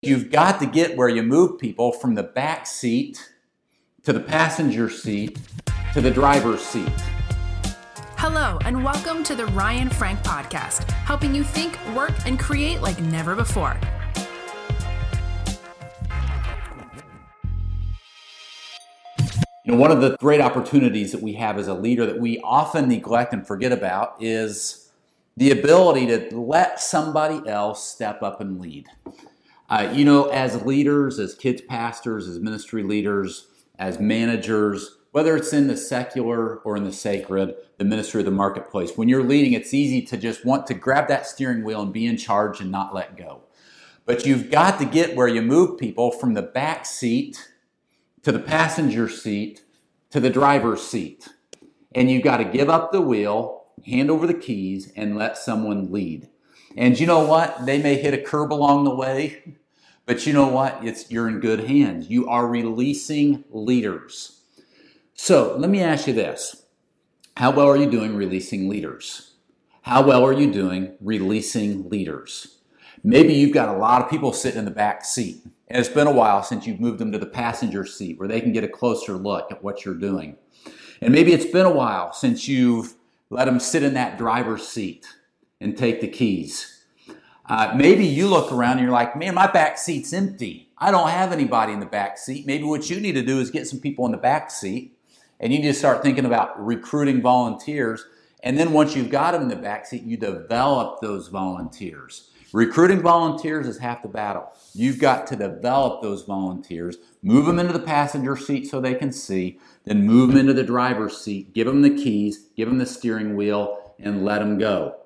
You've got to get where you move people from the back seat to the passenger seat to the driver's seat. Hello, and welcome to the Ryan Frank Podcast, helping you think, work, and create like never before. You know, one of the great opportunities that we have as a leader that we often neglect and forget about is the ability to let somebody else step up and lead. Uh, you know, as leaders, as kids pastors, as ministry leaders, as managers, whether it's in the secular or in the sacred, the ministry of the marketplace, when you're leading, it's easy to just want to grab that steering wheel and be in charge and not let go. But you've got to get where you move people from the back seat to the passenger seat to the driver's seat. And you've got to give up the wheel, hand over the keys, and let someone lead. And you know what? They may hit a curb along the way, but you know what? It's you're in good hands. You are releasing leaders. So let me ask you this. How well are you doing releasing leaders? How well are you doing releasing leaders? Maybe you've got a lot of people sitting in the back seat. And it's been a while since you've moved them to the passenger seat where they can get a closer look at what you're doing. And maybe it's been a while since you've let them sit in that driver's seat and take the keys. Uh, maybe you look around and you're like, man, my back seat's empty. I don't have anybody in the back seat. Maybe what you need to do is get some people in the back seat and you need to start thinking about recruiting volunteers. And then once you've got them in the back seat, you develop those volunteers. Recruiting volunteers is half the battle. You've got to develop those volunteers, move them into the passenger seat so they can see, then move them into the driver's seat, give them the keys, give them the steering wheel, and let them go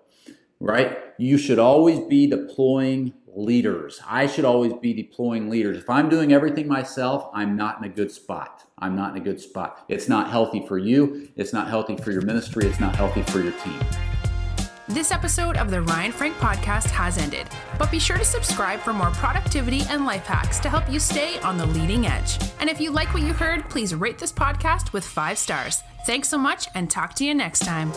right? You should always be deploying leaders. I should always be deploying leaders. If I'm doing everything myself, I'm not in a good spot. I'm not in a good spot. It's not healthy for you. It's not healthy for your ministry. It's not healthy for your team. This episode of the Ryan Frank podcast has ended, but be sure to subscribe for more productivity and life hacks to help you stay on the leading edge. And if you like what you heard, please rate this podcast with five stars. Thanks so much and talk to you next time.